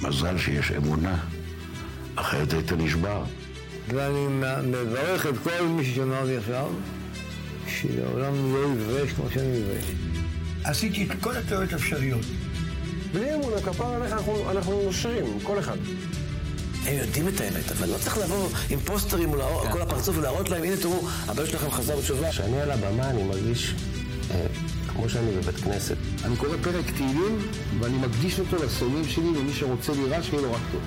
מזל שיש אמונה, אחרת היית נשבר. ואני מברך את כל מי ששמע אותי עכשיו, שלעולם לא יתבייש כמו שאני מתבייש. עשיתי את כל הטעויות האפשריות. בלי אמונה, כפר עליך, אנחנו, אנחנו נושרים, כל אחד. הם יודעים את האמת, אבל לא צריך לבוא עם פוסטרים מול כן. כל הפרצוף ולהראות להם, הנה תראו, הבן שלכם חזר בתשובה. כשאני על הבמה אני מרגיש אה, כמו שאני בבית כנסת. אני קורא פרק תהילים, ואני מקדיש אותו לשונאים שלי, ומי שרוצה רע, שיהיה לו רק טוב.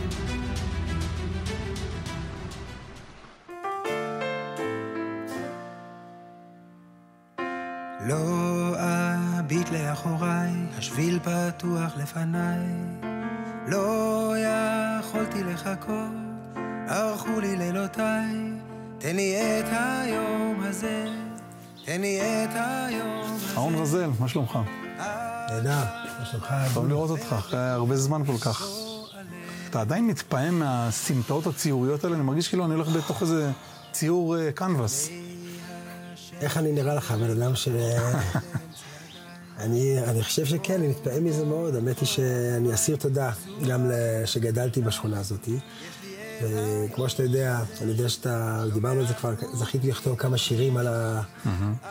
לא אביט לאחוריי, השביל פתוח לפניי. לא יכולתי לחכות, ערכו לי לילותיי. תן לי את היום הזה, תן לי את היום. אהרון רזל, מה שלומך? נהדר, מה שלומך? טוב לראות אותך, אחרי הרבה זמן כל כך. אתה עדיין מתפעם מהסמטאות הציוריות האלה? אני מרגיש כאילו אני הולך בתוך איזה ציור אה, קנבס. איך אני נראה לך, בן אדם ש... אני, אני חושב שכן, אני מתפעם מזה מאוד. האמת היא שאני אסיר תודה גם שגדלתי בשכונה הזאת. וכמו שאתה יודע, אני יודע שאתה, דיברנו על זה כבר, זכיתי לכתוב כמה שירים על ה...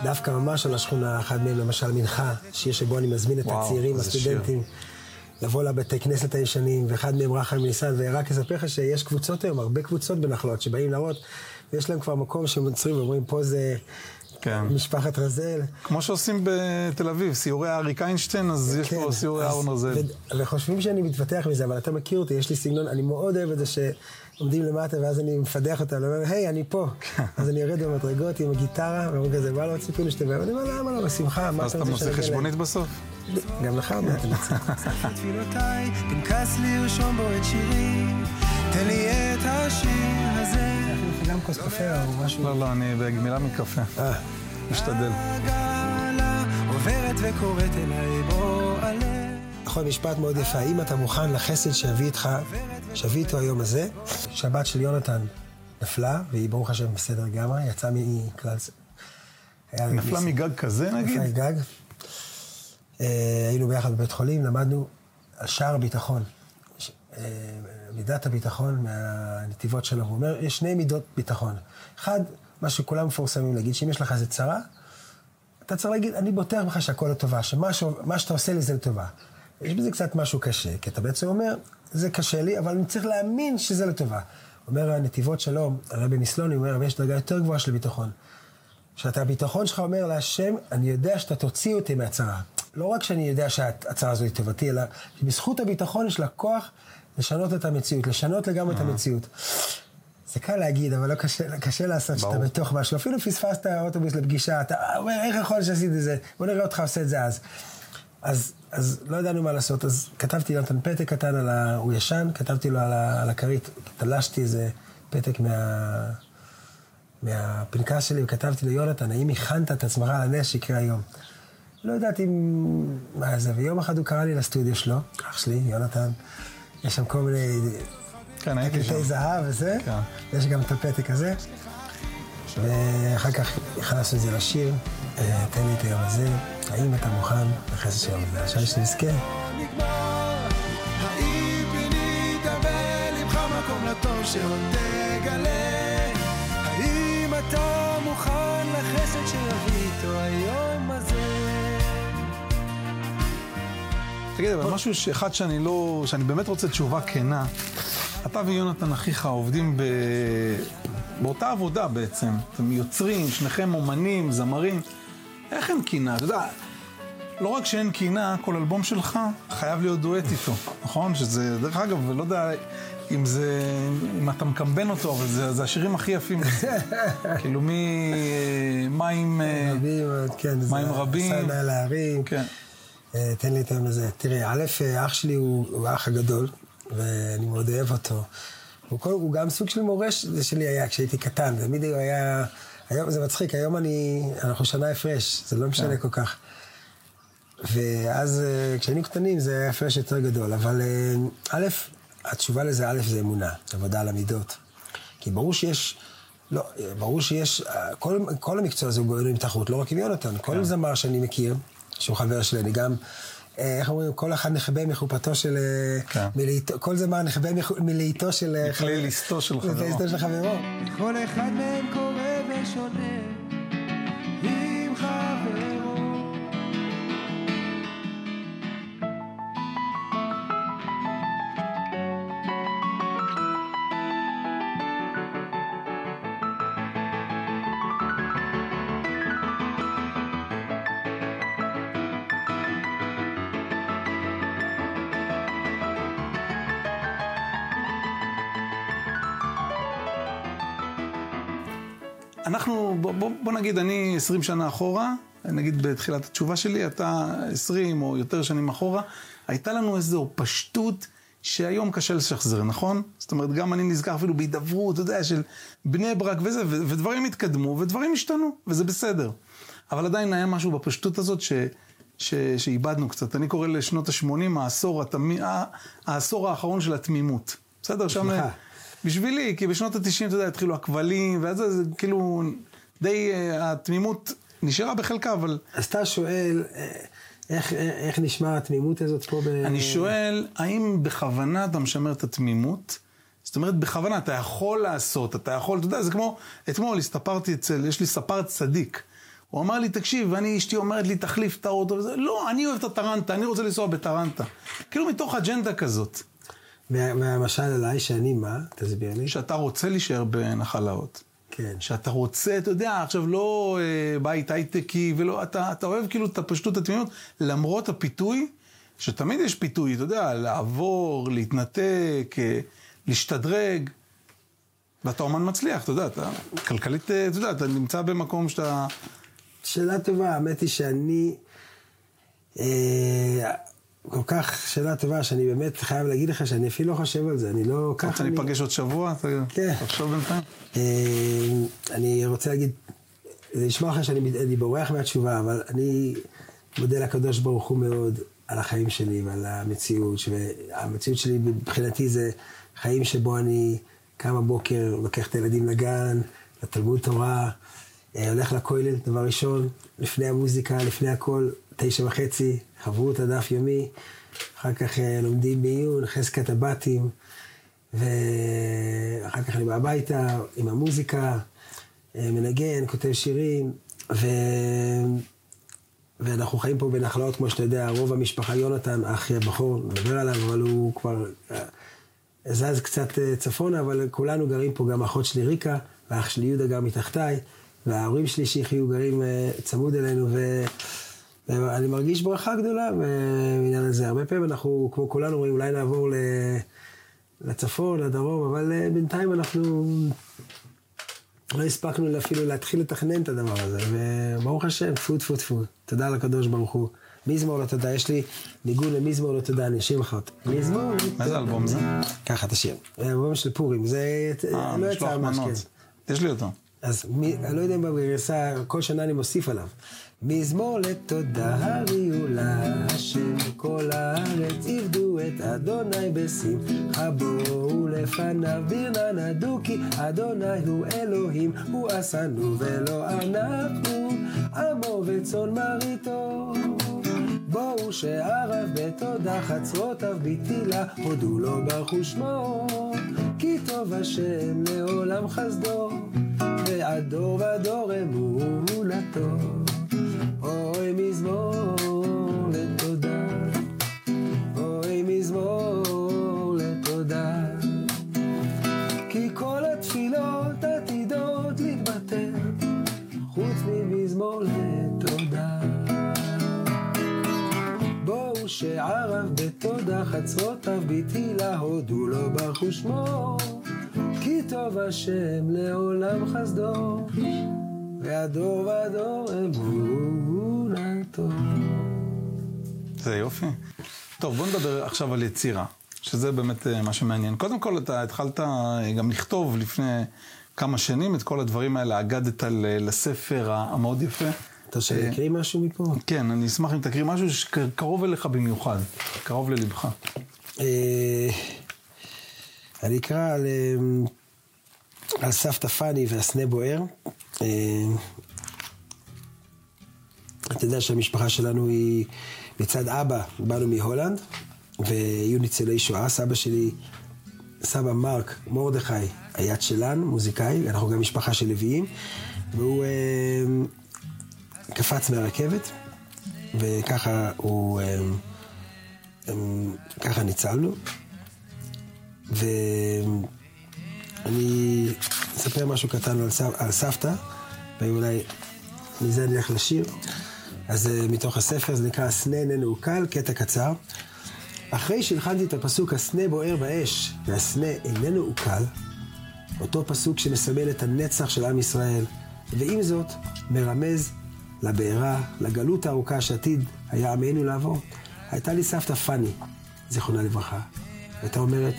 דווקא ממש על השכונה, אחד מהם למשל מנחה, שיר שבו אני מזמין את וואו, הצעירים, הסטודנטים, לבוא לבתי כנסת הישנים, ואחד מהם רחם ניסן, ורק אספר לך שיש קבוצות היום, הרבה קבוצות בנחלות, שבאים להראות, ויש להם כבר מקום שהם עוצרים ואומרים, פה זה... כן. משפחת רזל. כמו שעושים בתל אביב, סיורי אריק איינשטיין, אז יש פה סיורי אהרון רזל. ו- וחושבים שאני מתפתח מזה, אבל אתה מכיר אותי, יש לי סגנון, אני מאוד אוהב את זה שעומדים למטה ואז אני מפדח אותם, אני אומר, היי, אני פה. אז אני יורד במדרגות עם הגיטרה, ואומרים כזה, מה לא ציפינו שתבוא? ואני אומר, למה לא, בשמחה, מה אז אתה אתה רוצה מוצא שאני חשבונית בסוף? להם?" גם לך עוד מעט אני רוצה. תפילותיי, פנקס לרשום בו את שירי, תן לי את השיר הזה. גם כוס קפה או משהו. לא, לא, אני בגמילה מקפה. אה. משתדל. גלה עוברת וקוראת אליי בוא עלה. נכון, משפט מאוד יפה. אם אתה מוכן לחסד שיביא איתך, שיביא איתו היום הזה, שבת של יונתן נפלה, והיא ברוך השם בסדר לגמרי, יצאה מכלל... נפלה מגג כזה נגיד? נפלה מגג. אה, היינו ביחד בבית חולים, למדנו על שער הביטחון. אה, מידת הביטחון מהנתיבות שלו. הוא אומר, יש שני מידות ביטחון. אחד, מה שכולם מפורסמים להגיד, שאם יש לך איזה צרה, אתה צריך להגיד, אני בוטח בך שהכל לטובה, שמה שאתה עושה לי זה לטובה. יש בזה קצת משהו קשה, כי אתה בעצם אומר, זה קשה לי, אבל אני צריך להאמין שזה לטובה. אומר הנתיבות שלום, הרבי מסלוני אומר, אבל יש דרגה יותר גבוהה של ביטחון. שאתה, הביטחון שלך אומר להשם, אני יודע שאתה תוציא אותי מהצרה. לא רק שאני יודע שהצרה הזו היא טובתי, אלא שבזכות הביטחון יש לה כוח לשנות את המציאות, לשנות לגמרי את המציאות. זה קל להגיד, אבל לא קשה, קשה לעשות שאתה בתוך משהו. אפילו פספסת אוטובוס לפגישה, אתה אומר, איך יכול שעשיתי את זה? בוא נראה אותך עושה את זה אז. אז, אז לא ידענו מה לעשות, אז כתבתי יונתן פתק קטן על ה... הוא ישן, כתבתי לו על. על הכרית, תלשתי איזה פתק מה... מהפנקס שלי וכתבתי לו, יונתן, האם הכנת את עצמך לנס שיקרה היום? לא ידעתי מה זה, ויום אחד הוא קרא לי לסטודיו שלו, אח שלי, יונתן, יש שם כל מיני כן, הייתי שם. זהב וזה, כן. יש גם את הפתק הזה, ואחר כך הכנסנו את זה לשיר, תן לי את היום הזה, האם אתה מוכן לחסד של היום הזה? עכשיו שנזכה. האם פינית בלבך מקום לטוב שעוד תגלה? האם אתה מוכן לחסד שיביא איתו היום הזה? תגיד, אבל משהו אחד שאני לא, שאני באמת רוצה תשובה כנה. אתה ויונתן אחיך עובדים ב... באותה עבודה בעצם. אתם יוצרים, שניכם אומנים, זמרים. איך אין קינה? אתה יודע, לא רק שאין קינה, כל אלבום שלך חייב להיות דואט איתו, נכון? שזה, דרך אגב, לא יודע אם זה, אם אתה מקמבן אותו, אבל זה, זה השירים הכי יפים. כאילו ממים... כן, זה מים רבים. סע נא להרים. כן. אה, תן לי את היום הזה. תראה, א', אה, אח שלי הוא, הוא האח הגדול, ואני מאוד אוהב אותו. הוא, כל, הוא גם סוג של מורה ש- זה שלי היה כשהייתי קטן, תמיד הוא היה... היום זה מצחיק, היום אני... אנחנו שנה הפרש, זה לא משנה כל כך. ואז אה, כשהיינו קטנים זה היה הפרש יותר גדול, אבל אה, א', התשובה לזה, א', זה אמונה, עבודה על המידות. כי ברור שיש, לא, ברור שיש, אה, כל, כל המקצוע הזה הוא בנוי עם תחרות, לא רק עם יונתן, כל זמר שאני מכיר, שהוא חבר שלי, אני גם איך אומרים, כל אחד נכבה מחופתו של... כן. כל זמן נכבה מלאיתו של... חבר- מפלייליסטו של חברו. מפלייליסטו של חברו. כל אחד מהם קורא ושונה בוא, נגיד, אני 20 שנה אחורה, נגיד בתחילת התשובה שלי, אתה 20 או יותר שנים אחורה, הייתה לנו איזו פשטות שהיום קשה לשחזר, נכון? זאת אומרת, גם אני נזכר אפילו בהידברות, אתה יודע, של בני ברק וזה, ודברים התקדמו, ודברים השתנו, וזה בסדר. אבל עדיין היה משהו בפשטות הזאת ש... ש... שאיבדנו קצת. אני קורא לשנות ה-80 העשור, התמי... ה- העשור האחרון של התמימות. בסדר? שם... בשבילי, כי בשנות ה-90, אתה יודע, התחילו הכבלים, ואז זה כאילו, די, אה, התמימות נשארה בחלקה, אבל אז אתה שואל, אה, איך- איך נשמע התמימות הזאת פה ב... אני שואל, האם בכוונה אתה משמר את התמימות? זאת אומרת, בכוונה, אתה יכול לעשות, אתה יכול, אתה יודע, זה כמו, אתמול הסתפרתי אצל, יש לי ספר צדיק. הוא אמר לי, תקשיב, ואני, אשתי אומרת לי, תחליף את האוטו וזה, לא, אני אוהב את הטרנטה, אני רוצה לנסוע בטרנטה. כאילו מתוך אג'נדה כזאת, וה- והמשל עליי, שאני מה? תסביר לי. שאתה רוצה להישאר בנחלאות. כן. שאתה רוצה, אתה יודע, עכשיו לא אה, בית הייטקי, ולא, אתה, אתה אוהב כאילו את הפשטות התמימות, למרות הפיתוי, שתמיד יש פיתוי, אתה יודע, לעבור, להתנתק, אה, להשתדרג, ואתה אומן מצליח, אתה יודע, אתה כלכלית, אה, אתה יודע, אתה נמצא במקום שאתה... שאלה טובה, האמת היא שאני... אה, כל כך שאלה טובה, שאני באמת חייב להגיד לך שאני אפילו לא חושב על זה, אני לא... רוצה. להיפגש עוד שבוע? כן. תחשוב בינתיים. אה, אני רוצה להגיד, זה נשמע לך שאני אני בורח מהתשובה, אבל אני מודה לקדוש ברוך הוא מאוד על החיים שלי ועל המציאות, והמציאות שלי מבחינתי זה חיים שבו אני קם בבוקר, לוקח את הילדים לגן, לתלמוד תורה, אה, הולך לכולל, דבר ראשון, לפני המוזיקה, לפני הכל, תשע וחצי, חברות הדף יומי, אחר כך אה, לומדים בעיון, חזקת הבתים. ואחר כך אני בא הביתה עם המוזיקה, אה, מנגן, כותב שירים, ו... ואנחנו חיים פה בנחלאות, כמו שאתה יודע, רוב המשפחה, יונתן, האחי הבכור, נדבר עליו, אבל הוא כבר אה, זז קצת צפונה, אבל כולנו גרים פה, גם האחות שלי ריקה, והאח שלי יהודה גר מתחתיי, וההורים שלי שיחיו גרים צמוד אלינו, ו... ואני מרגיש ברכה גדולה בעניין הזה. הרבה פעמים אנחנו, כמו כולנו, אומרים, אולי נעבור. לצפון, לדרום, אבל אה, בינתיים אנחנו לא הספקנו אפילו להתחיל לתכנן את הדבר הזה, וברוך השם, טפו טפו טפו, תודה לקדוש ברוך הוא. מזמור לתודה, יש לי ניגון למזמור לתודה, אני אשאיר לך אותו. מזמור לתודה. מה זה אלבום זה? ככה, תשאיר. זה אלבום של פורים, זה אה, לא יצא ממש. כן. יש לי אותו. אז אני לא יודע אם בגרסה, כל שנה אני מוסיף עליו. מזמור לתודה הריעו להשם, כל הארץ עבדו את אדוני בשמחה בואו לפניו ברנה נדו כי אדוני הוא אלוהים, הוא עשנו ולא אנחנו, עמו וצאן מרעיתו. בואו שעריו בתודה חצרותיו בתהילה, הודו לו ברכו שמו, כי טוב השם לעולם חסדו, ועד דור ודור אמונתו. אוי מזמור לתודה, אוי מזמור לתודה, כי כל התפילות עתידות להתבטל, חוץ ממזמור לתודה. בואו שעריו בתודה חצרותיו בתהילה הודו לו ברכו שמו כי טוב השם לעולם חסדו והדור ודור אמונתו. זה יופי. טוב, בוא נדבר עכשיו על יצירה, שזה באמת אה, מה שמעניין. קודם כל, אתה התחלת אה, גם לכתוב לפני כמה שנים את כל הדברים האלה, אגדת ל- לספר המאוד יפה. אתה רוצה שאני אקריא משהו מפה? כן, אני אשמח אם תקריא משהו שקרוב אליך במיוחד, קרוב ללבך. אה, אני אקרא על, אה, על סבתא פאני והסנה בוער. אה, אתה יודע שהמשפחה שלנו היא, מצד אבא, באנו מהולנד, והיו ניצולי שואה. סבא שלי, סבא מרק מרדכי, היד שלנו, מוזיקאי, אנחנו גם משפחה של לוויים, והוא אה, קפץ מהרכבת, וככה הוא, אה, אה, ככה ניצלנו. ואני אספר משהו קטן על, סב, על סבתא, ואולי מזה אני אלך לשיר. אז uh, מתוך הספר, זה נקרא "הסנה איננו קל", קטע קצר. אחרי שהלחנתי את הפסוק "הסנה בוער באש" והסנה איננו עוקל, אותו פסוק שמסמל את הנצח של עם ישראל, ועם זאת מרמז לבעירה, לגלות הארוכה שעתיד היה עמנו לעבור. הייתה לי סבתא פאני, זיכרונה לברכה. הייתה אומרת,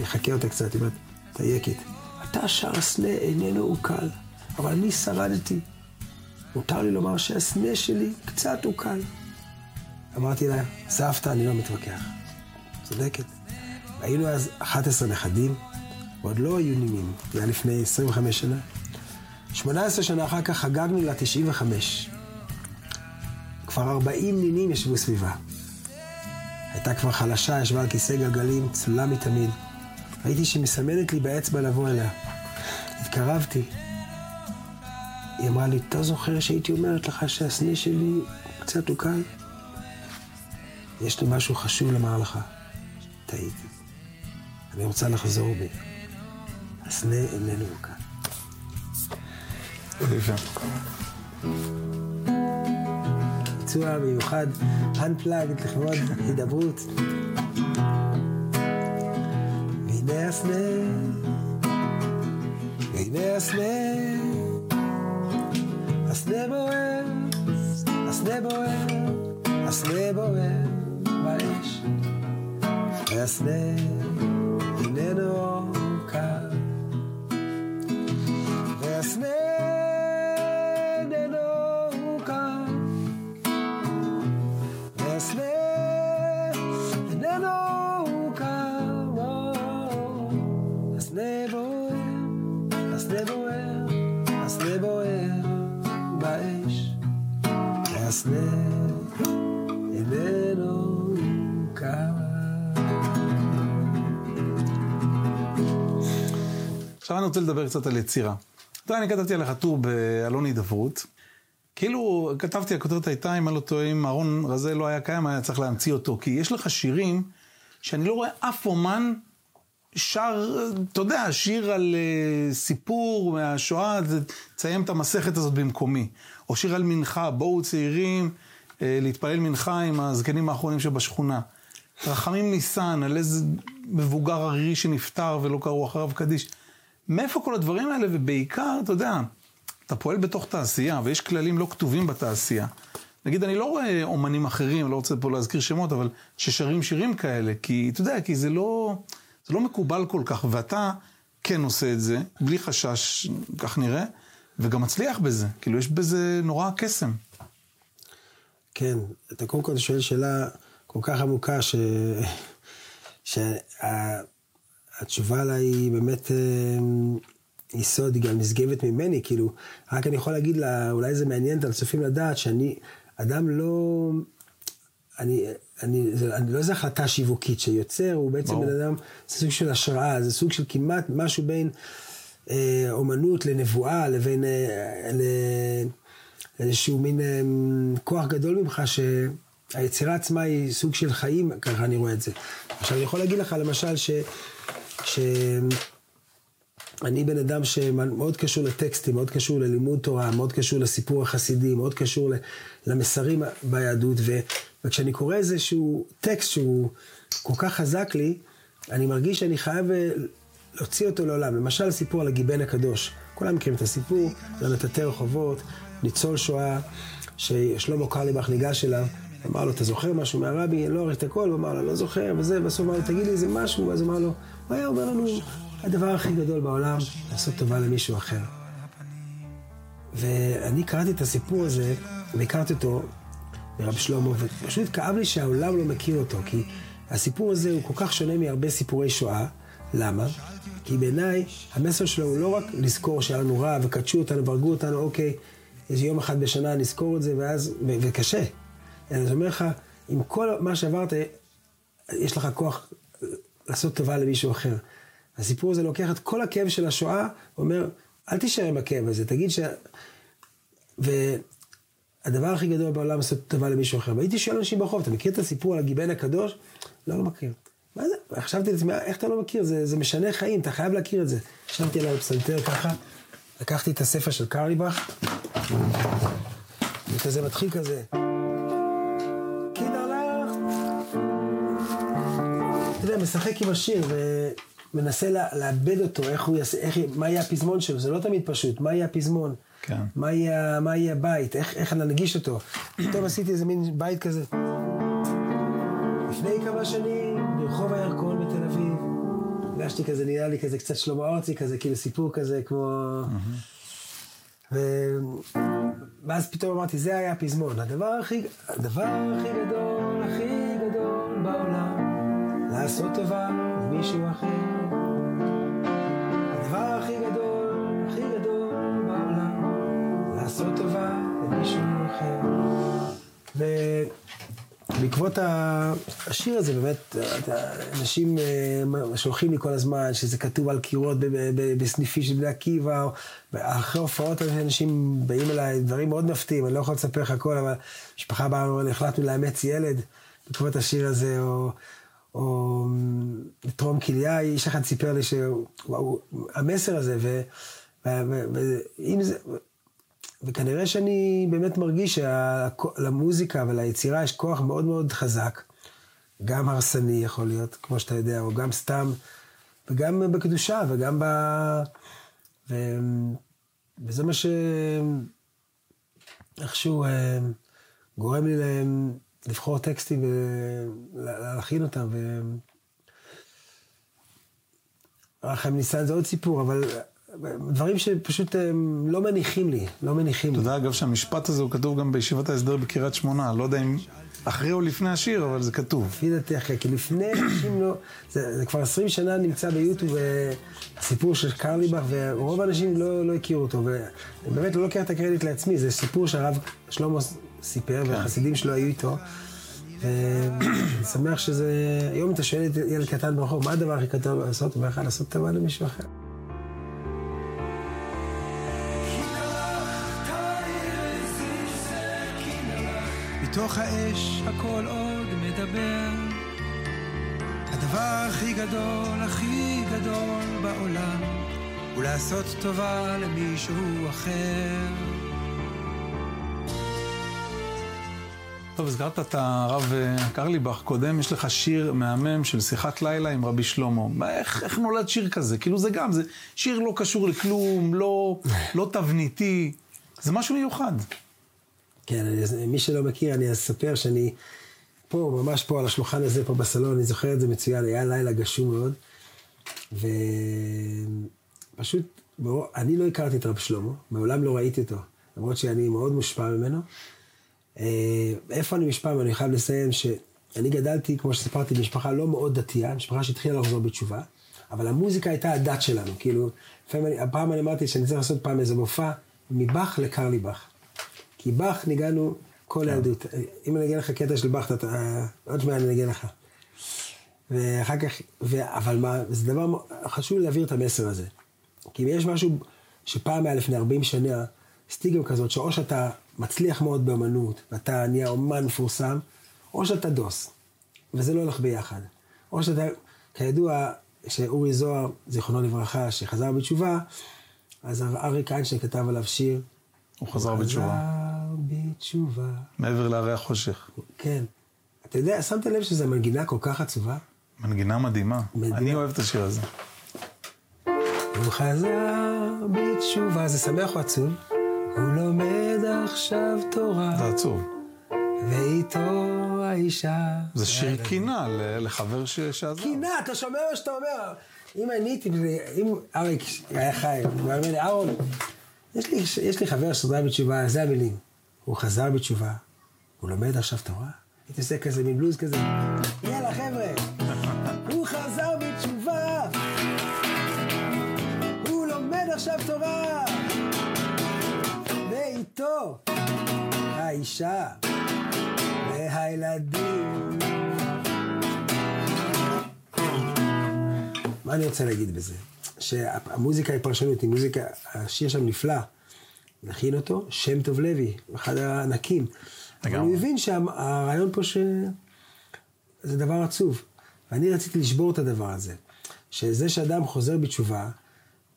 נחכה אותה קצת, היא אומרת, דייקת. אתה שר הסנה איננו עוקל, אבל אני שרדתי. מותר לי לומר שהסנה שלי קצת עוקל. אמרתי לה, סבתא, אני לא מתווכח. צודקת. היינו אז 11 נכדים, ועוד לא היו נינים, זה היה לפני 25 שנה. 18 שנה אחר כך חגגנו לה 95. כבר 40 נינים ישבו סביבה. הייתה כבר חלשה, ישבה על כיסא גלגלים, צלולה מתמיד. ראיתי שהיא מסמנת לי באצבע לבוא אליה. התקרבתי. היא אמרה לי, אתה זוכר שהייתי אומרת לך שהסנה שלי קצת עוקל? יש לי משהו חשוב לומר לך. טעיתי. אני רוצה לחזור בי. הסנה איננו עוקל. ביצוע מיוחד, Unplugged לכבוד הידברות. והנה הסנה, והנה הסנה, הסנה בוער, הסנה בוער, הסנה בוער באש, והסנה איננו קל, עכשיו אני רוצה לדבר קצת על יצירה. אתה יודע, אני כתבתי עליך טור באלון הידברות. כאילו, כתבתי, הכותרת הייתה, אם אני לא טועה, אם אהרון רזה לא היה קיים, היה צריך להמציא אותו. כי יש לך שירים שאני לא רואה אף אומן שר, אתה יודע, שיר על uh, סיפור מהשואה, תסיים את המסכת הזאת במקומי. או שיר על מנחה, בואו צעירים uh, להתפלל מנחה עם הזקנים האחרונים שבשכונה. רחמים ניסן, על איזה מבוגר ערירי שנפטר ולא קראו אחריו קדיש. מאיפה כל הדברים האלה? ובעיקר, אתה יודע, אתה פועל בתוך תעשייה, ויש כללים לא כתובים בתעשייה. נגיד, אני לא רואה אומנים אחרים, לא רוצה פה להזכיר שמות, אבל ששרים שירים כאלה, כי, אתה יודע, כי זה לא, זה לא מקובל כל כך, ואתה כן עושה את זה, בלי חשש, כך נראה, וגם מצליח בזה. כאילו, יש בזה נורא קסם. כן, אתה קודם כל שואל שאלה כל כך עמוקה, ש... שהתשובה לה היא באמת אה, יסוד, היא גם נשגבת ממני, כאילו, רק אני יכול להגיד לה, אולי זה מעניין את הצופים לדעת, שאני אדם לא... אני, אני, זה, אני לא איזו החלטה שיווקית, שיוצר הוא בעצם. בן אדם, זה סוג של השראה, זה סוג של כמעט משהו בין אה, אומנות לנבואה, לבין אה, ל, איזשהו מין אה, כוח גדול ממך, שהיצירה עצמה היא סוג של חיים, ככה אני רואה את זה. עכשיו, אני יכול להגיד לך, למשל, ש... ש... אני בן אדם שמאוד קשור לטקסטים, מאוד קשור ללימוד תורה, מאוד קשור לסיפור החסידי, מאוד קשור למסרים ביהדות, ו, וכשאני קורא איזשהו טקסט שהוא כל כך חזק לי, אני מרגיש שאני חייב אה, להוציא אותו לעולם. למשל, סיפור על הגיבן הקדוש. כולם מכירים את הסיפור, זה מטאטא רחובות, ניצול שואה, ששלמה קרליבך ניגש אליו, אמר לו, אתה זוכר משהו מהרבי? לא אריך את הכל, הוא אמר לו, לא זוכר, וזה, בסוף אמר לו, תגיד לי איזה משהו, ואז אמר לו, הוא היה אומר לנו, הדבר הכי גדול בעולם, לעשות טובה למישהו אחר. ואני קראתי את הסיפור הזה, והכרתי אותו מרב שלמה, ופשוט כאב לי שהעולם לא מכיר אותו, כי הסיפור הזה הוא כל כך שונה מהרבה סיפורי שואה. למה? כי בעיניי המסר שלו הוא לא רק לזכור שהיה לנו רע וקדשו אותנו והרגו אותנו, אוקיי, איזה יום אחד בשנה נזכור את זה, ואז, ו- וקשה. אני אומר לך, עם כל מה שעברת, יש לך כוח לעשות טובה למישהו אחר. הסיפור הזה לוקח את כל הכאב של השואה, אומר, אל תישאר עם הכאב הזה, תגיד ש... והדבר הכי גדול בעולם לעשות טובה למישהו אחר. והייתי שואל אנשים ברחוב, אתה מכיר את הסיפור על הגיבן הקדוש? לא, לא מכיר. מה זה? חשבתי לעצמי, איך אתה לא מכיר? זה, זה משנה חיים, אתה חייב להכיר את זה. ישבתי עליי בפסנתר ככה, לקחתי את הספר של קרליבך, וכזה מתחיל כזה. יודע, משחק עם השיר ומנסה לה, לאבד אותו, איך הוא יעשה, איך, מה יהיה הפזמון שלו, זה לא תמיד פשוט, מה יהיה הפזמון? כן. מה יהיה, מה יהיה הבית, איך, איך ננגיש אותו. פתאום עשיתי איזה מין בית כזה. לפני כמה שנים, ברחוב הירקון בתל אביב, הרגשתי כזה, נראה לי כזה קצת שלמה ארצי, כזה כאילו סיפור כזה כמו... ו... ואז פתאום אמרתי, זה היה הפזמון. הדבר הכי, הדבר הכי גדול, לעשות טובה למישהו אחר. הדבר הכי גדול, הכי גדול בעולם, לעשות טובה למישהו אחר. ובעקבות השיר הזה, באמת, אנשים אה, שולחים לי כל הזמן שזה כתוב על קירות בסניפי של בני עקיבא, או- אחרי הופעות אנשים באים אליי, דברים מאוד מפתיעים, אני לא יכול לספר לך הכל, אבל משפחה באה ואומרת, החלטנו לאמץ ילד בעקבות השיר הזה, או... או לתרום כליה, איש אחד סיפר לי שהמסר הזה, ו- ו- ו- ואם זה, וכנראה שאני באמת מרגיש שלמוזיקה וליצירה יש כוח מאוד מאוד חזק, גם הרסני יכול להיות, כמו שאתה יודע, או גם סתם, וגם בקדושה, וגם ב... ו... וזה מה ש... איכשהו אה, גורם לי להם לבחור טקסטים ולהלחין אותם. ו... רחם ניסן זה עוד סיפור, אבל דברים שפשוט הם לא מניחים לי, לא מניחים אתה לי. יודע, אגב, שהמשפט הזה הוא כתוב גם בישיבת ההסדר בקריית שמונה. לא יודע אם אחרי או לפני השיר, אבל זה כתוב. לפי דעתי אחרי, כי לפני אנשים לא, זה, זה כבר 20 שנה נמצא ביוטיוב אה, הסיפור של קרליבך, ורוב האנשים לא, לא הכירו אותו, ואני באמת לא לוקח את הקרדיט לעצמי, זה סיפור שהרב שלמה סיפר, והחסידים שלו היו איתו. ואני שמח שזה, היום אתה שואל את ילד קטן ברחוב, מה הדבר הכי קטן לעשות? הוא לך לעשות טובה למישהו אחר. מתוך האש הכל עוד מדבר. הדבר הכי גדול, הכי גדול בעולם, הוא לעשות טובה למישהו אחר. טוב, הזכרת את הרב אה, קרליבך קודם, יש לך שיר מהמם של שיחת לילה עם רבי שלמה. מה, איך, איך נולד שיר כזה? כאילו זה גם, זה שיר לא קשור לכלום, לא, לא תבניתי, זה משהו מיוחד. כן, אני, מי שלא מכיר, אני אספר שאני פה, ממש פה על השולחן הזה, פה בסלון, אני זוכר את זה מצוין, היה לילה גשום מאוד, ופשוט, אני לא הכרתי את רב שלמה, מעולם לא ראיתי אותו, למרות שאני מאוד מושפע ממנו. אה, איפה אני מושפע ממנו? אני חייב לציין שאני גדלתי, כמו שסיפרתי, במשפחה לא מאוד דתייה, משפחה שהתחילה לחזור בתשובה, אבל המוזיקה הייתה הדת שלנו, כאילו, לפעמים, אני- הפעם אני אמרתי שאני צריך לעשות פעם איזה מופע מבאך לקרליבך. כי באך ניגענו כל הילדות. אם אני אגיד לך קטע של באך, אתה... עוד מעט אני אגיד לך. ואחר כך, ו... אבל מה, זה דבר חשוב להעביר את המסר הזה. כי אם יש משהו שפעם היה לפני 40 שנה, סטיגמה כזאת, שאו שאתה מצליח מאוד באמנות, ואתה נהיה אומן מפורסם, או שאתה דוס. וזה לא הולך ביחד. או שאתה, כידוע, שאורי זוהר, זיכרונו לברכה, שחזר בתשובה, אז אריק איינשטיין כתב עליו שיר. הוא חזר בתשובה. חזר בתשובה. מעבר להרי החושך. כן. אתה יודע, שמת לב שזו מנגינה כל כך עצובה? מנגינה מדהימה. מדהים. אני אוהב את השיר הזה. הוא חזר בתשובה, זה שמח או עצוב? הוא לומד עכשיו תורה, זה עצוב. ואיתו האישה. זה שיר קינה לחבר ש- שעזב. קינה, אתה שומע מה שאתה אומר? אם אני הייתי, אם אריק היה חי, הוא היה אומר לי, אהרון, יש לי, יש לי חבר שחזר בתשובה, זה המילים. הוא חזר בתשובה, הוא לומד עכשיו תורה? הייתי עושה כזה מין בלוז כזה, יאללה חבר'ה, הוא חזר בתשובה, הוא לומד עכשיו תורה, איתו. האישה והילדים. מה אני רוצה להגיד בזה? שהמוזיקה היא פרשנות, היא מוזיקה, השיר שם נפלא. נכין אותו, שם טוב לוי, אחד הענקים. אבל הוא הבין שהרעיון פה ש... זה דבר עצוב. ואני רציתי לשבור את הדבר הזה. שזה שאדם חוזר בתשובה,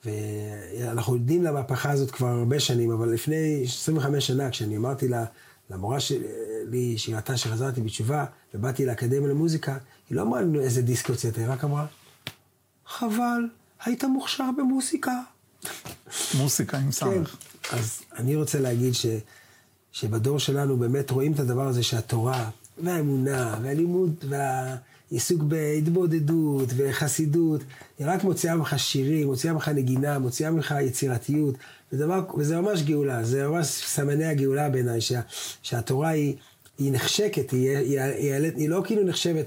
ואנחנו יודעים למהפכה הזאת כבר הרבה שנים, אבל לפני 25 שנה, כשאני אמרתי לה, למורה שלי, שהיא ראתה שחזרתי בתשובה, ובאתי לאקדמיה למוזיקה, היא לא אמרה לנו איזה דיסק הוצאת, היא רק אמרה, חבל, היית מוכשר במוזיקה. מוסיקה עם סמך. כן, אז אני רוצה להגיד ש, שבדור שלנו באמת רואים את הדבר הזה שהתורה, והאמונה, והלימוד, והעיסוק בהתבודדות וחסידות, היא רק מוציאה ממך שירים, מוציאה ממך נגינה, מוציאה ממך יצירתיות, ודבר, וזה ממש גאולה, זה ממש סמני הגאולה בעיניי, שה, שהתורה היא, היא נחשקת, היא, היא, היא, היא, היא לא כאילו נחשבת,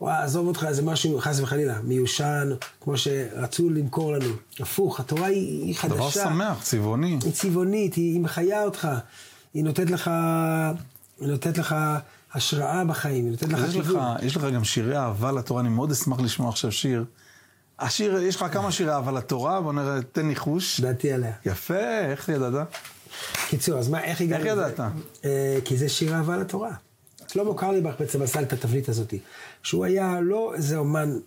וואי, עזוב אותך, זה משהו, חס וחלילה, מיושן, כמו שרצו למכור לנו. הפוך, התורה היא, היא חדשה. דבר שמח, צבעוני. היא צבעונית, היא, היא מחיה אותך. היא נותנת לך, היא נותנת לך השראה בחיים, היא נותנת לך לך, יש לך גם שירי אהבה לתורה, אני מאוד אשמח לשמוע עכשיו שיר. השיר, יש לך כמה שירי אהבה לתורה, בוא נראה, תן ניחוש. דעתי עליה. יפה, איך ידעת? קיצור, אז מה, איך הגענו? איך ידעת? אה, כי זה שיר אהבה לתורה. שלמה קרליבך בעצם עשה את התבנית הזאת. שהוא היה לא איזה אומן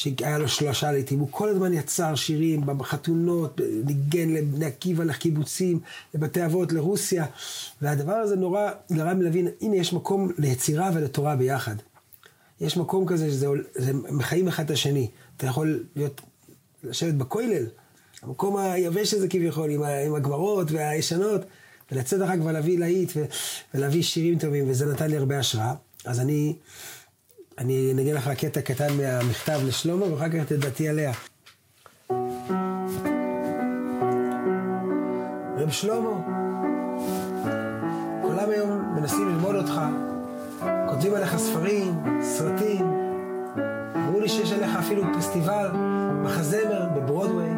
שהיה לו שלושה לעיתים, הוא כל הזמן יצר שירים בחתונות, ניגן לבני עקיבא, לקיבוצים, לבתי אבות, לרוסיה. והדבר הזה נורא גרם להבין, הנה יש מקום ליצירה ולתורה ביחד. יש מקום כזה שזה מחיים אחד את השני. אתה יכול להיות, לשבת בכולל, המקום היבש הזה כביכול, עם, עם הגמרות והישנות. ולצאת אחר כך ולהביא להיט ולהביא שירים טובים, וזה נתן לי הרבה השראה. אז אני, אני נגן לך קטע קטן מהמכתב לשלמה, ואחר כך תדעתי עליה. רב שלמה, כולם היום מנסים ללמוד אותך, כותבים עליך ספרים, סרטים, אמרו לי שיש עליך אפילו פסטיבל, מחזמר בברודוויי.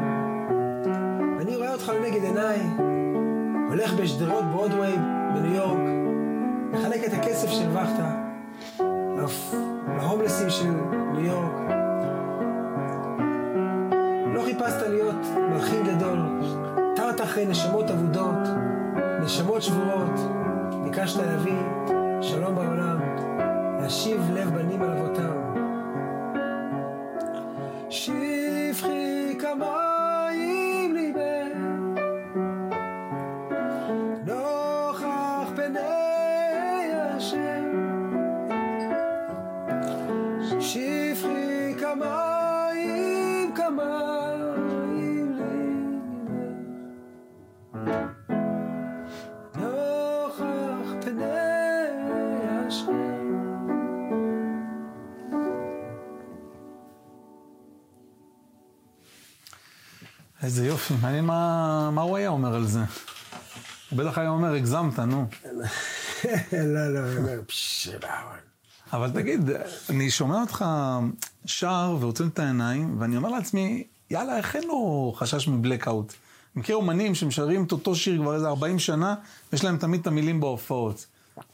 ואני רואה אותך לנגד עיניי, הולך בשדרות ברודוויי בניו יורק, מחלק את הכסף שהרווחת להומלסים של ניו יורק. לא חיפשת להיות מלחין גדול, תרת אחרי נשמות אבודות, נשמות שבורות, ביקשת להביא שלום בעולם, להשיב לב בנים על אבותם. איזה יופי, מעניין מה, מה הוא היה אומר על זה. הוא בטח היה אומר, הגזמת, נו. לא, לא, פשש, אבל תגיד, אני שומע אותך שר ועוצם את העיניים, ואני אומר לעצמי, יאללה, איך אין לו חשש מבלקאוט? מכיר אומנים שמשרים את אותו שיר כבר איזה 40 שנה, יש להם תמיד את המילים בהופעות.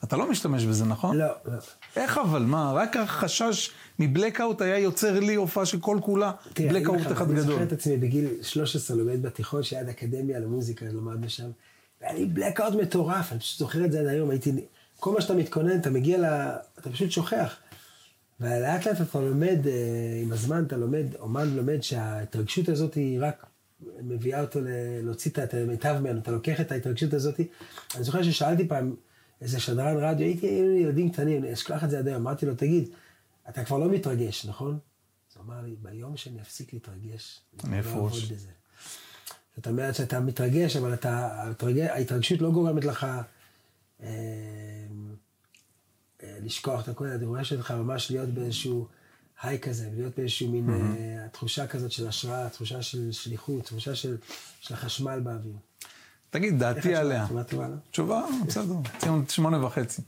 אתה לא משתמש בזה, נכון? לא, לא. איך אבל, מה, רק החשש מבלקאוט היה יוצר לי הופעה שכל כולה אני בלקאוט אחד אני גדול. זוכר את עצמי בגיל 13 לומד בתיכון שהיה אקדמיה למוזיקה, למדנו שם. והיה לי בלקאוט מטורף, אני פשוט זוכר את זה עד היום, הייתי... כל מה שאתה מתכונן, אתה מגיע ל... אתה פשוט שוכח. ולאט לאט אתה לומד, אה, עם הזמן אתה לומד, אומן לומד שההתרגשות הזאת היא רק מביאה אותו להוציא את המיטב ממנו, אתה לוקח את ההתרגשות הזאת. אני זוכר ששאלתי פעם איזה שדרן רדיו, הייתי ילדים קטנים, אני אשכח את זה עד היום, אמרתי לו, תגיד, אתה כבר לא מתרגש, נכון? אז הוא אמר לי, ביום שאני אפסיק להתרגש, אני לא אפרוש." אעבוד בזה. זאת אומרת שאתה מתרגש, אבל אתה, ההתרג- ההתרגשות לא גורמת לך אה, אה, לשכוח את הכל, היא דורשת לך ממש להיות באיזשהו היי כזה, להיות באיזשהו מין אה, תחושה כזאת של השראה, תחושה של שליחות, תחושה של, של החשמל באוויר. תגיד, דעתי? עליה. תשובה בסדר, ציון שמונה וחצי.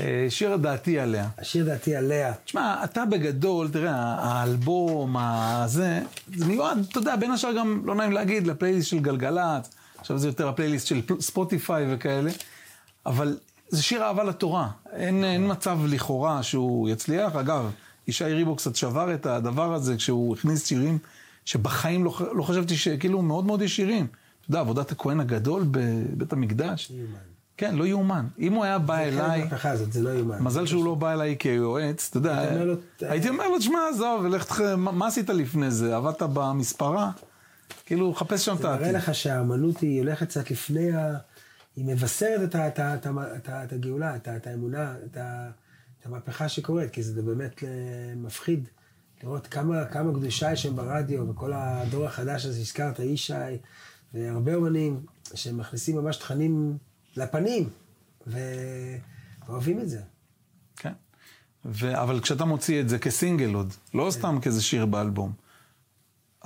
אה, שיר דעתי עליה. השיר דעתי עליה. תשמע, אתה בגדול, תראה, האלבום, הזה, זה מיועד, אתה יודע, בין השאר גם, לא נעים להגיד, לפלייליסט של גלגלצ, עכשיו זה יותר הפלייליסט של ספוטיפיי וכאלה, אבל זה שיר אהבה לתורה. אין, אין מצב לכאורה שהוא יצליח. אגב, ישי ריבו קצת שבר את הדבר הזה כשהוא הכניס שירים שבחיים לא, לא חשבתי שכאילו מאוד מאוד ישירים. אתה יודע, עבודת הכהן הגדול בבית המקדש. כן, לא יאומן. אם הוא היה בא אליי... לא. מזל שהוא לא בא אליי כיועץ, אתה יודע, הייתי אומר לו, לו, תשמע, עזוב, לך. מה עשית לפני זה? עבדת במספרה? כאילו, חפש שם את זה מראה העתיד. לך שהאמנות היא הולכת קצת לפני ה... היא מבשרת את, הגאולה, את, האמונה, את, המהפכה שקורית, כי זה באמת אה, מפחיד לראות כמה, כמה קדושה יש שם ברדיו, וכל הדור החדש הזה שהזכרת, ישי, והרבה אומנים שמכניסים ממש תכנים לפנים. ואוהבים את זה. כן. ו... אבל כשאתה מוציא את זה כסינגל עוד, לא כן. סתם כאיזה שיר באלבום,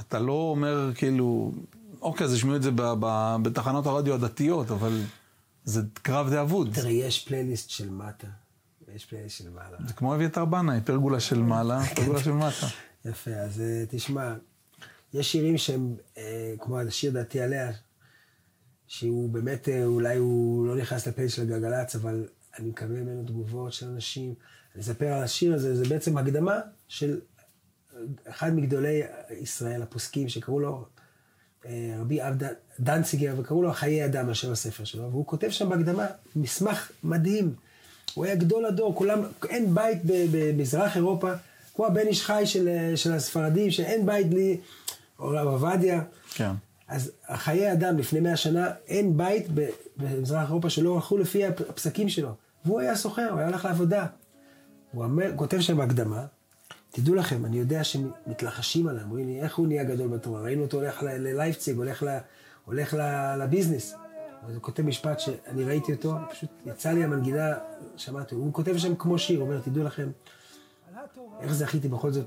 אתה לא אומר כאילו, אוקיי, אז ישמעו את זה ב... ב... בתחנות הרדיו הדתיות, אבל זה קרב די אבוד. תראה, יש פלייליסט של מטה, ויש פלייליסט של מעלה. זה כמו אביתר בנאי, פרגולה של מעלה, פרגולה של מטה. יפה, אז אה, תשמע, יש שירים שהם, אה, כמו השיר דעתי עליה, שהוא באמת, אה, אולי הוא לא נכנס לפייס של הגלגלצ, אבל אני מקבל ממנו תגובות של אנשים. אני אספר על השיר הזה, זה בעצם הקדמה של אחד מגדולי ישראל הפוסקים, שקראו לו אה, רבי עבד דנציגר, וקראו לו חיי אדם, השם הספר שלו, והוא כותב שם בהקדמה מסמך מדהים. הוא היה גדול הדור, כולם, אין בית במזרח אירופה, כמו הבן איש חי של, אה, של הספרדים, שאין בית בלי, או רב עובדיה. כן. אז חיי אדם לפני מאה שנה, אין בית במזרח אירופה שלא הלכו לפי הפ- הפסקים שלו. והוא היה סוחר, הוא היה הולך לעבודה. הוא אומר, כותב שם בהקדמה, תדעו לכם, אני יודע שמתלחשים עליו, אומרים לי, איך הוא נהיה גדול בתורה? ראינו אותו הולך ללייפציג, הולך, ל, הולך ל, לביזנס. אז הוא כותב משפט שאני ראיתי אותו, פשוט יצא לי המנגינה, שמעתי, הוא כותב שם כמו שיר, אומר, תדעו לכם, איך זכיתי בכל זאת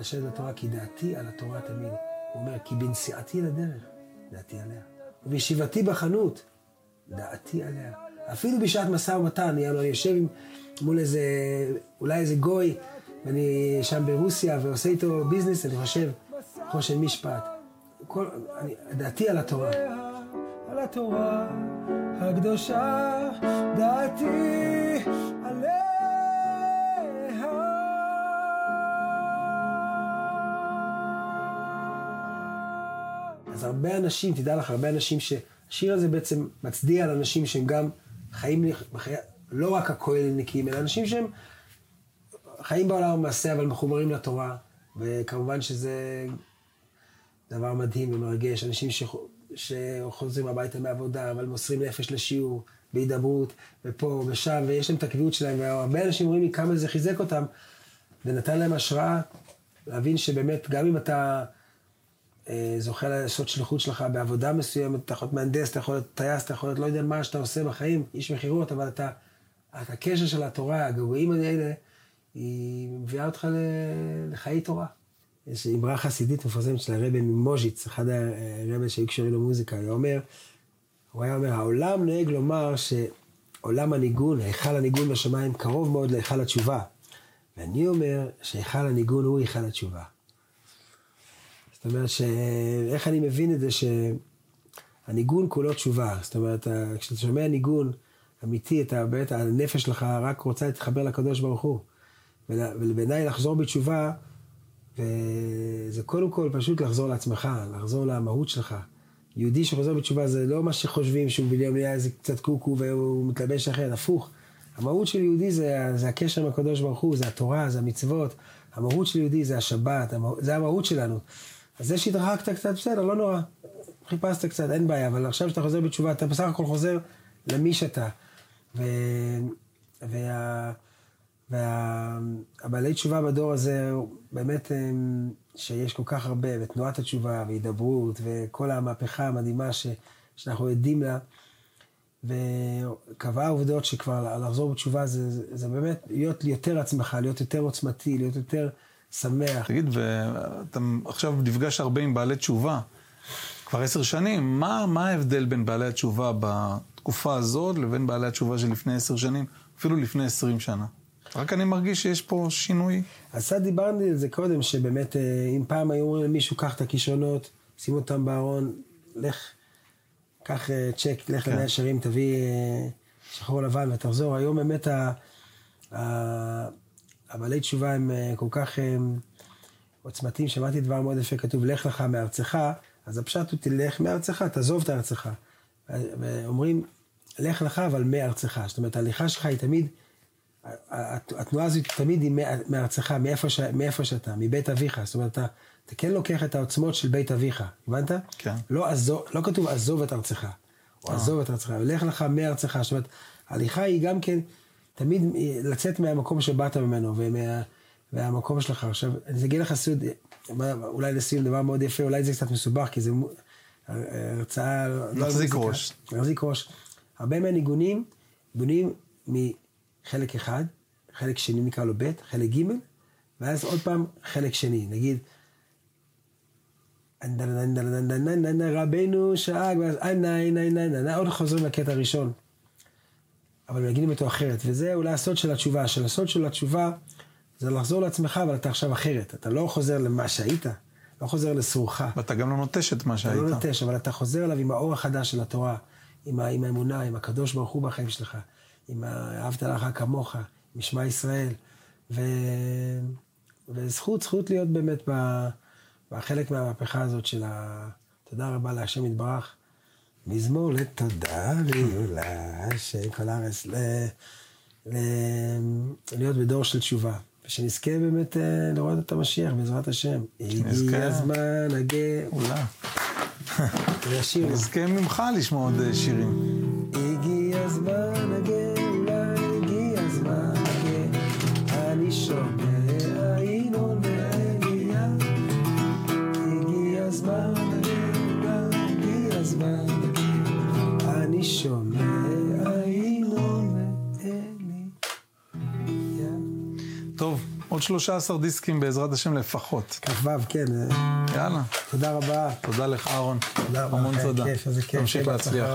לשבת בתורה, כי דעתי על התורה תמיד. הוא אומר, כי בנסיעתי לדרך, דעתי עליה. ובישיבתי בחנות, דעתי עליה. אפילו בשעת משא ומתן, יענו, אני יושב מול איזה, אולי איזה גוי, ואני שם ברוסיה ועושה איתו ביזנס, אני חושב, חושן משפט. כל, אני, דעתי על התורה. על התורה הקדושה, דעתי הרבה אנשים, תדע לך, הרבה אנשים שהשיר הזה בעצם מצדיע לאנשים שהם גם חיים, בחיי, לא רק הכהלניקים, אלא אנשים שהם חיים בעולם המעשה, אבל מחוברים לתורה. וכמובן שזה דבר מדהים ומרגש. אנשים שח... שחוזרים הביתה מעבודה, אבל מוסרים נפש לשיעור, בהידברות, ופה ושם, ויש להם את הקביעות שלהם, והרבה אנשים אומרים לי כמה זה חיזק אותם, ונתן להם השראה להבין שבאמת, גם אם אתה זוכה לעשות שליחות שלך בעבודה מסוימת, אתה יכול להיות מהנדס, אתה יכול להיות טייס, אתה יכול להיות לא יודע מה שאתה עושה בחיים, איש מכירות, אבל אתה, את הקשר של התורה, הגעגועים האלה, היא מביאה אותך לחיי תורה. יש אמרה חסידית מפורסמת של הרבי ממוז'יץ, אחד הרבי שהיו קשורים למוזיקה, הוא אומר, הוא היה אומר, העולם נוהג לומר שעולם הניגון, היכל הניגון בשמיים קרוב מאוד להיכל התשובה. ואני אומר שהיכל הניגון הוא היכל התשובה. זאת אומרת, ש... איך אני מבין את זה שהניגון כולו תשובה. זאת אומרת, כשאתה שומע ניגון אמיתי, אתה באמת, הנפש שלך רק רוצה להתחבר לקדוש ברוך הוא. ובעיניי לחזור בתשובה, וזה קודם כל פשוט לחזור לעצמך, לחזור למהות שלך. יהודי שחוזר בתשובה זה לא מה שחושבים שהוא בדיוק נהיה איזה קצת קוקו והוא מתלבש אחרת, הפוך. המהות של יהודי זה, זה הקשר עם הקדוש ברוך הוא, זה התורה, זה המצוות. המהות של יהודי זה השבת, המה- זה המהות שלנו. אז זה שהתרחקת קצת, בסדר, לא נורא. חיפשת קצת, אין בעיה, אבל עכשיו שאתה חוזר בתשובה, אתה בסך הכל חוזר למי שאתה. ו... וה... והבעלי תשובה בדור הזה, באמת שיש כל כך הרבה, ותנועת התשובה, והידברות, וכל המהפכה המדהימה ש, שאנחנו עדים לה, וקבעה עובדות שכבר לחזור בתשובה זה, זה באמת להיות יותר עצמך, להיות יותר עוצמתי, להיות יותר שמח. תגיד, ואתה עכשיו נפגש הרבה עם בעלי תשובה, כבר עשר שנים, מה, מה ההבדל בין בעלי התשובה בתקופה הזאת לבין בעלי התשובה של לפני עשר שנים, אפילו לפני עשרים שנה? רק אני מרגיש שיש פה שינוי. אז קצת דיברתי על זה קודם, שבאמת אה, אם פעם היו אומרים למישהו, קח את הכישרונות, שים אותם בארון, לך, קח אה, צ'ק, לך למאה שערים, תביא אה, שחור לבן ותחזור. היום באמת ה- ה- הבעלי תשובה הם אה, כל כך אה, עוצמתיים. שמעתי דבר מאוד יפה, כתוב, לך לך מארצך, אז הפשט הוא תלך מארצך, תעזוב את ארצך. ואומרים, לך לך אבל מארצך. זאת אומרת, ההליכה שלך היא תמיד, הת- התנועה הזאת תמיד היא מארצך, מאיפה, ש, מאיפה שאתה, מבית אביך. זאת אומרת, אתה, אתה כן לוקח את העוצמות של בית אביך, הבנת? כן. לא, עזוב, לא כתוב עזוב את ארצך, או עזוב את ארצך, ולך לך מארצך. זאת אומרת, ההליכה היא גם כן תמיד אה, לצאת מהמקום שבאת ממנו, ומה, והמקום שלך. עכשיו, אני אגיד לך סוד, אולי לסיום דבר מאוד יפה, אולי זה קצת מסובך, כי זה הרצאה... לא נחזיק מוזיקה. ראש. נחזיק ראש. הרבה מהניגונים בנויים מחלק אחד, חלק שני נקרא לו ב', חלק ג', ואז עוד פעם חלק שני. נגיד, רבנו שאג, ואז איי ניי ניי ניי, עוד חוזרים לקטע הראשון. אבל מנגינים אותו אחרת, וזה אולי הסוד של התשובה. של הסוד של התשובה זה לחזור לעצמך, אבל אתה עכשיו אחרת. אתה לא חוזר למה שהיית, לא חוזר לסורך. ואתה גם לא נוטש את מה אתה שהיית. לא נוטש, אבל אתה חוזר אליו עם האור החדש של התורה, עם, ה, עם האמונה, עם הקדוש ברוך הוא בחיים שלך, עם אהבת לך כמוך, עם שמע ישראל. ו... וזכות, זכות להיות באמת. בחלק מהמהפכה הזאת של ה... תודה רבה להשם יתברך. מזמור לתודה ויולה, שכל הארץ, ל... ל... להיות בדור של תשובה. ושנזכה באמת אה, לראות את המשיח בעזרת השם. הגיע. הזמן הגאולה. נזכה ממך לשמוע עוד אה, שירים. הגיע הזמן עוד 13 דיסקים בעזרת השם לפחות. כ"ו, כן, אה, יאללה. תודה רבה. תודה לך, אהרון. תודה רבה. המון היה תודה. כיף, איזה כיף. תמשיך להצליח.